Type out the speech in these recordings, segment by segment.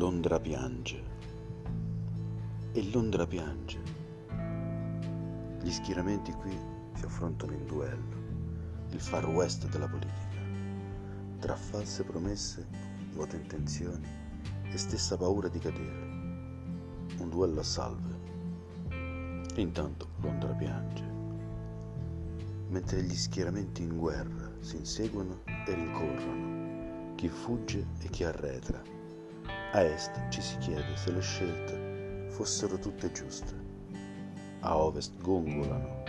Londra piange. E Londra piange. Gli schieramenti qui si affrontano in duello, il far west della politica, tra false promesse, vuote intenzioni e stessa paura di cadere. Un duello a salve. E intanto Londra piange. Mentre gli schieramenti in guerra si inseguono e rincorrono, chi fugge e chi arretra a est ci si chiede se le scelte fossero tutte giuste. A ovest gongolano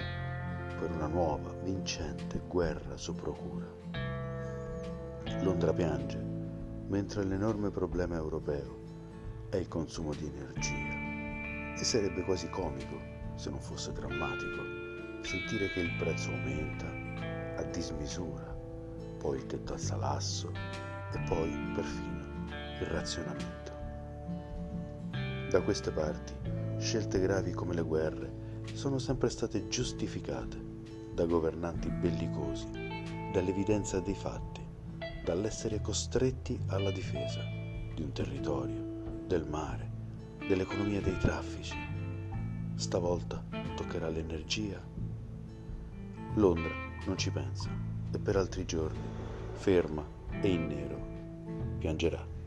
per una nuova, vincente guerra su procura. Londra piange mentre l'enorme problema europeo è il consumo di energia. E sarebbe quasi comico, se non fosse drammatico, sentire che il prezzo aumenta a dismisura, poi il tetto al salasso e poi perfino il razionamento. Da queste parti, scelte gravi come le guerre sono sempre state giustificate da governanti bellicosi, dall'evidenza dei fatti, dall'essere costretti alla difesa di un territorio, del mare, dell'economia dei traffici. Stavolta toccherà l'energia. Londra non ci pensa e per altri giorni, ferma e in nero, piangerà.